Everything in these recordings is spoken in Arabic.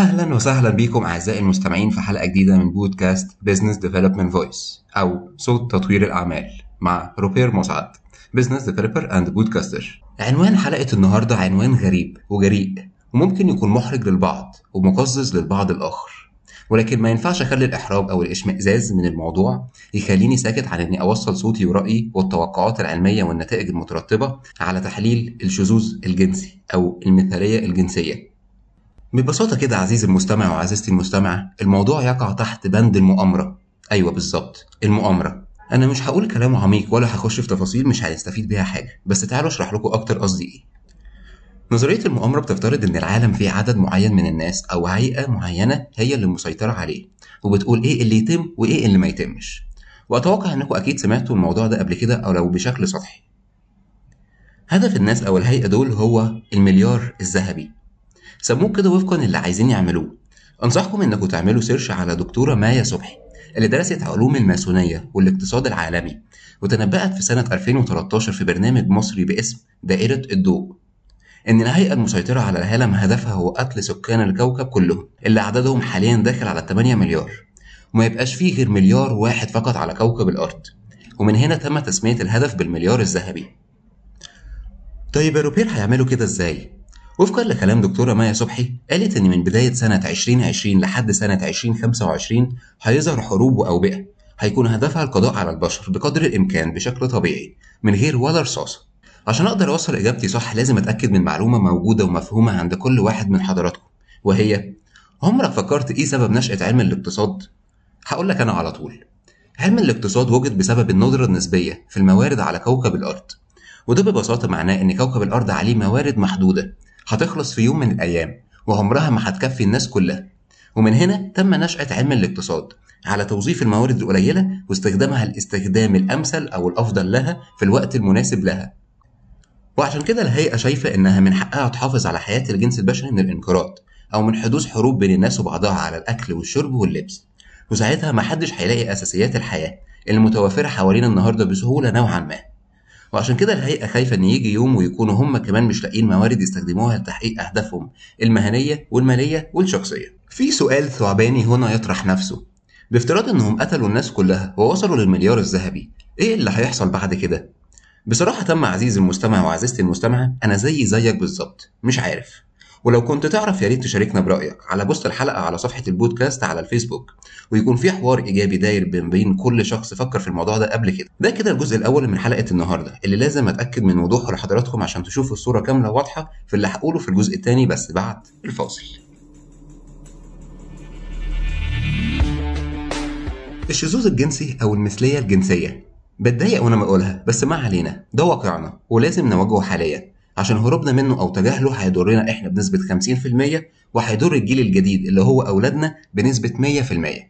أهلا وسهلا بكم أعزائي المستمعين في حلقة جديدة من بودكاست Business Development Voice أو صوت تطوير الأعمال مع روبير مسعد business developer and podcaster عنوان حلقة النهارده عنوان غريب وجريء وممكن يكون محرج للبعض ومقزز للبعض الآخر. ولكن ما ينفعش أخلي الإحراج أو الإشمئزاز من الموضوع يخليني ساكت عن إني أوصل صوتي ورأيي والتوقعات العلمية والنتائج المترتبة على تحليل الشذوذ الجنسي أو المثلية الجنسية. ببساطة كده عزيزي المستمع وعزيزتي المستمعة الموضوع يقع تحت بند المؤامرة. أيوة بالظبط المؤامرة. أنا مش هقول كلام عميق ولا هخش في تفاصيل مش هنستفيد بيها حاجة بس تعالوا أشرح لكم أكتر قصدي إيه. نظرية المؤامرة بتفترض إن العالم فيه عدد معين من الناس أو هيئة معينة هي اللي مسيطرة عليه وبتقول إيه اللي يتم وإيه اللي ما يتمش. وأتوقع إنكم أكيد سمعتوا الموضوع ده قبل كده أو لو بشكل سطحي. هدف الناس أو الهيئة دول هو المليار الذهبي. سموه كده وفقا اللي عايزين يعملوه. أنصحكم إنكم تعملوا سيرش على دكتورة مايا صبحي اللي درست علوم الماسونية والاقتصاد العالمي وتنبأت في سنة 2013 في برنامج مصري باسم دائرة الضوء. إن الهيئة المسيطرة على العالم هدفها هو قتل سكان الكوكب كلهم اللي عددهم حاليا داخل على 8 مليار. وما يبقاش فيه غير مليار واحد فقط على كوكب الأرض. ومن هنا تم تسمية الهدف بالمليار الذهبي. طيب يا روبير هيعملوا كده إزاي؟ وفقا لكلام دكتورة مايا صبحي قالت إن من بداية سنة 2020 لحد سنة 2025 هيظهر حروب وأوبئة. هيكون هدفها القضاء على البشر بقدر الإمكان بشكل طبيعي. من غير ولا رصاصة. عشان أقدر أوصل إجابتي صح لازم أتأكد من معلومة موجودة ومفهومة عند كل واحد من حضراتكم وهي عمرك فكرت إيه سبب نشأة علم الاقتصاد؟ هقول لك أنا على طول. علم الاقتصاد وجد بسبب الندرة النسبية في الموارد على كوكب الأرض وده ببساطة معناه إن كوكب الأرض عليه موارد محدودة. هتخلص في يوم من الأيام وعمرها ما هتكفي الناس كلها. ومن هنا تم نشأة علم الاقتصاد على توظيف الموارد القليلة واستخدامها الاستخدام الأمثل أو الأفضل لها في الوقت المناسب لها. وعشان كده الهيئة شايفة إنها من حقها تحافظ على حياة الجنس البشري من الانقراض أو من حدوث حروب بين الناس وبعضها على الأكل والشرب واللبس. وساعتها محدش هيلاقي أساسيات الحياة المتوفرة حوالينا النهاردة بسهولة نوعا ما. وعشان كده الهيئة خايفة إن يجي يوم ويكونوا هم كمان مش لاقيين موارد يستخدموها لتحقيق أهدافهم المهنية والمالية والشخصية. في سؤال ثعباني هنا يطرح نفسه بافتراض إنهم قتلوا الناس كلها ووصلوا للمليار الذهبي، إيه اللي هيحصل بعد كده؟ بصراحة تم عزيزي المستمع وعزيزتي المستمعة أنا زي زيك بالظبط مش عارف ولو كنت تعرف يا ريت تشاركنا برأيك على بوست الحلقة على صفحة البودكاست على الفيسبوك ويكون في حوار إيجابي داير بين بين كل شخص فكر في الموضوع ده قبل كده. ده كده الجزء الأول من حلقة النهاردة اللي لازم أتأكد من وضوحه لحضراتكم عشان تشوفوا الصورة كاملة واضحة في اللي هقوله في الجزء الثاني بس بعد الفاصل. الشذوذ الجنسي أو المثلية الجنسية بتضايق وأنا بقولها بس ما علينا ده واقعنا ولازم نواجهه حاليا. عشان هروبنا منه أو تجاهله هيضرنا إحنا بنسبة 50% وهيضر الجيل الجديد اللي هو أولادنا بنسبة 100%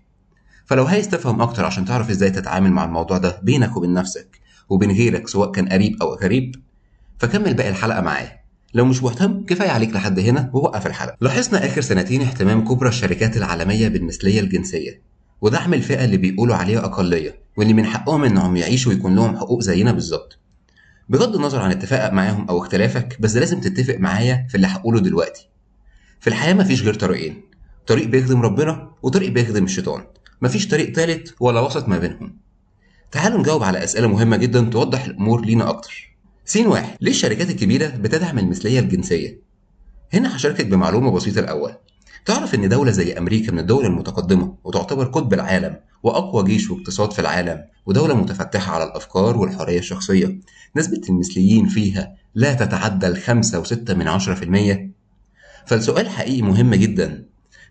فلو عايز تفهم أكتر عشان تعرف إزاي تتعامل مع الموضوع ده بينك وبين نفسك وبين غيرك سواء كان قريب أو غريب فكمل باقي الحلقة معايا. لو مش مهتم كفاية عليك لحد هنا ووقف الحلقة. لاحظنا آخر سنتين اهتمام كبرى الشركات العالمية بالمثلية الجنسية ودعم الفئة اللي بيقولوا عليها أقلية واللي من حقهم إنهم يعيشوا ويكون لهم حقوق زينا بالظبط. بغض النظر عن اتفاقك معاهم أو اختلافك بس لازم تتفق معايا في اللي هقوله دلوقتي. في الحياة مفيش غير طريقين طريق بيخدم ربنا وطريق بيخدم الشيطان. مفيش طريق تالت ولا وسط ما بينهم. تعالوا نجاوب على أسئلة مهمة جدا توضح الأمور لينا أكتر. سين واحد ليه الشركات الكبيرة بتدعم المثلية الجنسية؟ هنا هشاركك بمعلومة بسيطة الأول. تعرف إن دولة زي أمريكا من الدول المتقدمة وتعتبر قطب العالم وأقوى جيش واقتصاد في العالم ودولة متفتحة على الأفكار والحرية الشخصية. نسبة المثليين فيها لا تتعدى الخمسة وستة من عشرة في المية. فالسؤال حقيقي مهم جدا.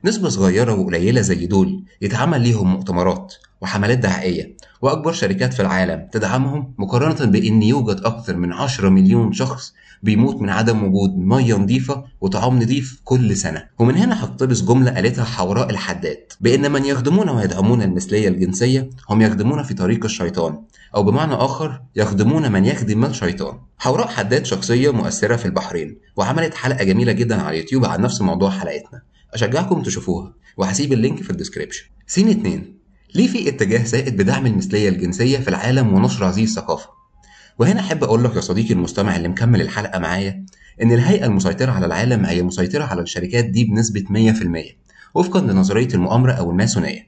نسبة صغيرة وقليلة زي دول يتعمل ليهم مؤتمرات وحملات دعائية وأكبر شركات في العالم تدعمهم مقارنة بإن يوجد أكثر من 10 مليون شخص بيموت من عدم وجود مية نظيفة وطعام نظيف كل سنة. ومن هنا هقتبس جملة قالتها حوراء الحداد. بإن من يخدمون ويدعمون المثلية الجنسية هم يخدمون في طريق الشيطان أو بمعنى آخر يخدمون من يخدم الشيطان. حوراء حداد شخصية مؤثرة في البحرين وعملت حلقة جميلة جدا على اليوتيوب عن نفس موضوع حلقتنا. أشجعكم تشوفوها وهسيب ال link في ال description. سين اتنين. ليه في اتجاه زائد بدعم المثلية الجنسية في العالم ونشر هذه الثقافة؟ وهنا أحب أقول لك يا صديقي المستمع اللي مكمل الحلقة معايا إن الهيئة المسيطرة على العالم هي مسيطرة على الشركات دي بنسبة 100% وفقا لنظرية المؤامرة أو الماسونية.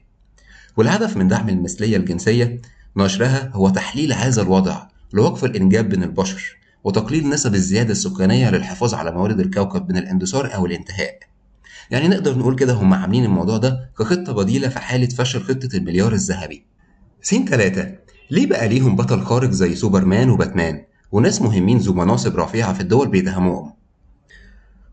والهدف من دعم المثلية الجنسية نشرها هو تحليل هذا الوضع لوقف الإنجاب بين البشر وتقليل نسب الزيادة السكانية للحفاظ على موارد الكوكب من الاندثار أو الانتهاء. يعني نقدر نقول كده هم عاملين الموضوع ده كخطة بديلة في حالة فشل خطة المليار الذهبي. سين تلاتة ليه بقى ليهم بطل خارق زي سوبرمان وباتمان وناس مهمين ذو مناصب رفيعة في الدول بيدعموهم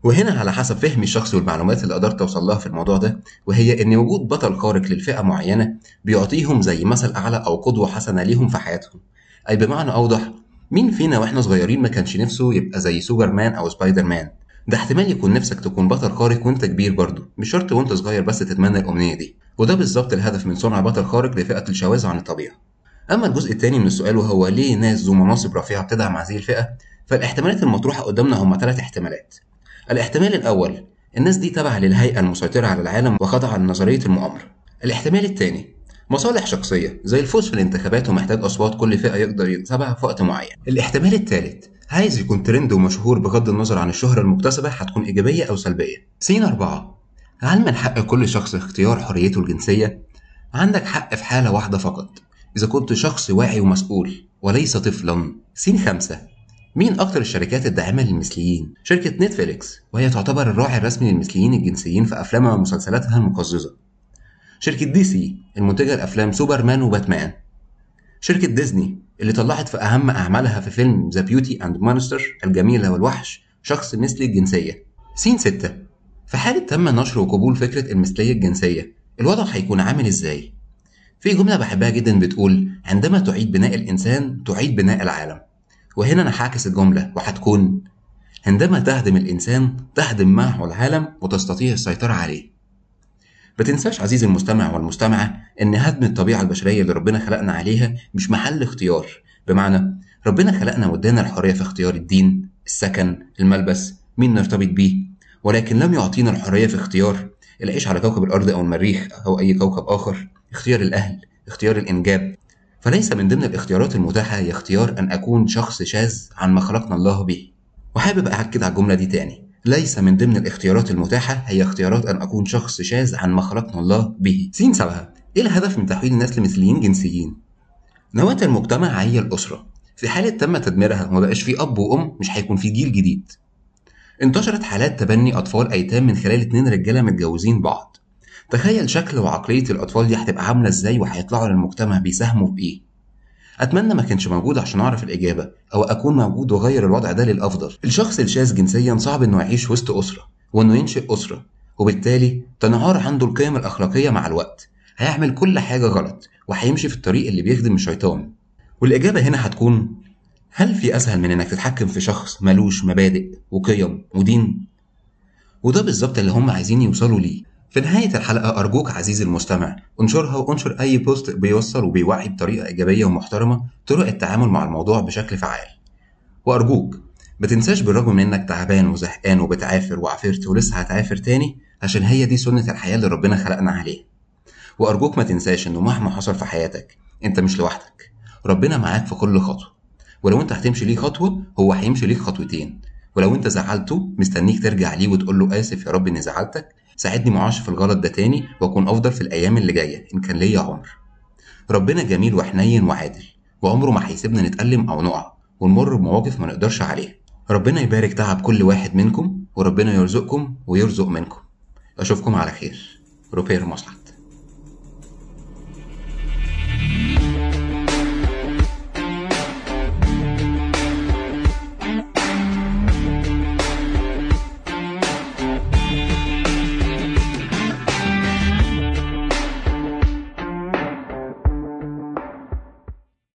وهنا على حسب فهمي الشخصي والمعلومات اللي قدرت أوصل لها في الموضوع ده وهي إن وجود بطل خارق للفئة معينة بيعطيهم زي مثل أعلى أو قدوة حسنة ليهم في حياتهم. أي بمعنى أوضح مين فينا وإحنا صغيرين ما كانش نفسه يبقى زي سوبرمان أو سبايدر مان ده احتمال يكون نفسك تكون بطل خارق وإنت كبير برضه مش شرط وإنت صغير بس تتمنى الأمنية دي. وده بالظبط الهدف من صنع بطل خارق لفئة الشواذ عن الطبيعة. أما الجزء الثاني من السؤال وهو ليه ناس ذو مناصب رفيعة بتدعم هذه الفئة فالاحتمالات المطروحة قدامنا هم ثلاث احتمالات الاحتمال الأول الناس دي تابعة للهيئة المسيطرة على العالم وخاضعة لنظرية المؤامرة. الاحتمال الثاني مصالح شخصية زي الفوز في الانتخابات ومحتاج أصوات كل فئة يقدر يكسبها في وقت معين. الاحتمال الثالث عايز يكون ترند ومشهور بغض النظر عن الشهرة المكتسبة هتكون إيجابية أو سلبية. سين أربعة هل من حق كل شخص اختيار حريته الجنسية؟ عندك حق في حالة واحدة فقط إذا كنت شخص واعي ومسؤول وليس طفلا. سين خمسة مين أكتر الشركات الداعمة للمثليين؟ شركة نتفليكس وهي تعتبر الراعي الرسمي للمثليين الجنسيين في أفلامها ومسلسلاتها المقززة. شركة DC المنتجة لأفلام سوبرمان وباتمان. شركة ديزني اللي طلعت في أهم أعمالها في فيلم The Beauty and Monster الجميلة والوحش شخص مثلي الجنسية. سين ستة في حالة تم نشر وقبول فكرة المثلية الجنسية الوضع هيكون عامل إزاي؟ في جملة بحبها جدا بتقول عندما تعيد بناء الإنسان تعيد بناء العالم. وهنا أنا هعكس الجملة وهتكون عندما تهدم الإنسان تهدم معه العالم وتستطيع السيطرة عليه. ما تنساش عزيزي المستمع والمستمعة إن هدم الطبيعة البشرية اللي ربنا خلقنا عليها مش محل اختيار. بمعنى ربنا خلقنا وادانا الحرية في اختيار الدين السكن الملبس مين نرتبط بيه. ولكن لم يعطينا الحرية في اختيار العيش على كوكب الأرض أو المريخ أو أي كوكب آخر. اختيار الأهل اختيار الإنجاب. فليس من ضمن الاختيارات المتاحة هي اختيار أن أكون شخص شاذ عن ما خلقنا الله به. وحابب أأكد على الجملة دي تاني. ليس من ضمن الاختيارات المتاحة هي اختيارات أن أكون شخص شاذ عن ما خلقنا الله به. سين سبعة. إيه الهدف من تحويل الناس لمثليين جنسيين؟ نواة المجتمع هي الأسرة. في حالة تم تدميرها وما بقاش في أب وأم مش هيكون في جيل جديد. انتشرت حالات تبني أطفال أيتام من خلال اتنين رجالة متجوزين بعض. تخيل شكل وعقلية الأطفال دي هتبقى عاملة إزاي وهيطلعوا للمجتمع بيساهموا بإيه أتمنى ما كانش موجود عشان أعرف الإجابة أو أكون موجود وأغير الوضع ده للأفضل. الشخص الشاذ جنسيا صعب إنه يعيش وسط أسرة وإنه ينشئ أسرة وبالتالي تنهار عنده القيم الأخلاقية مع الوقت. هيعمل كل حاجة غلط وهيمشي في الطريق اللي بيخدم الشيطان. والإجابة هنا هتكون هل في أسهل من إنك تتحكم في شخص ملوش مبادئ وقيم ودين؟ وده بالظبط اللي هم عايزين يوصلوا ليه. في نهاية الحلقة أرجوك عزيزي المستمع انشرها وانشر أي بوست بيوصل وبيوعي بطريقة إيجابية ومحترمة طرق التعامل مع الموضوع بشكل فعال. وأرجوك ما تنساش بالرغم من إنك تعبان وزهقان وبتعافر وعافرت ولسه هتعافر تاني عشان هي دي سنة الحياة اللي ربنا خلقنا عليها. وأرجوك ما تنساش إنه مهما حصل في حياتك أنت مش لوحدك. ربنا معاك في كل خطوة. ولو أنت هتمشي ليه خطوة هو هيمشي ليك خطوتين. ولو أنت زعلته مستنيك ترجع ليه وتقول له آسف يا رب إني زعلتك ساعدني معاش في الغلط ده تاني وأكون أفضل في الأيام اللي جاية إن كان ليا عمر. ربنا جميل وحنين وعادل وعمره ما هيسيبنا نتألم أو نقع ونمر بمواقف ما نقدرش عليها. ربنا يبارك تعب كل واحد منكم وربنا يرزقكم ويرزق منكم. أشوفكم على خير. روبير مصلحة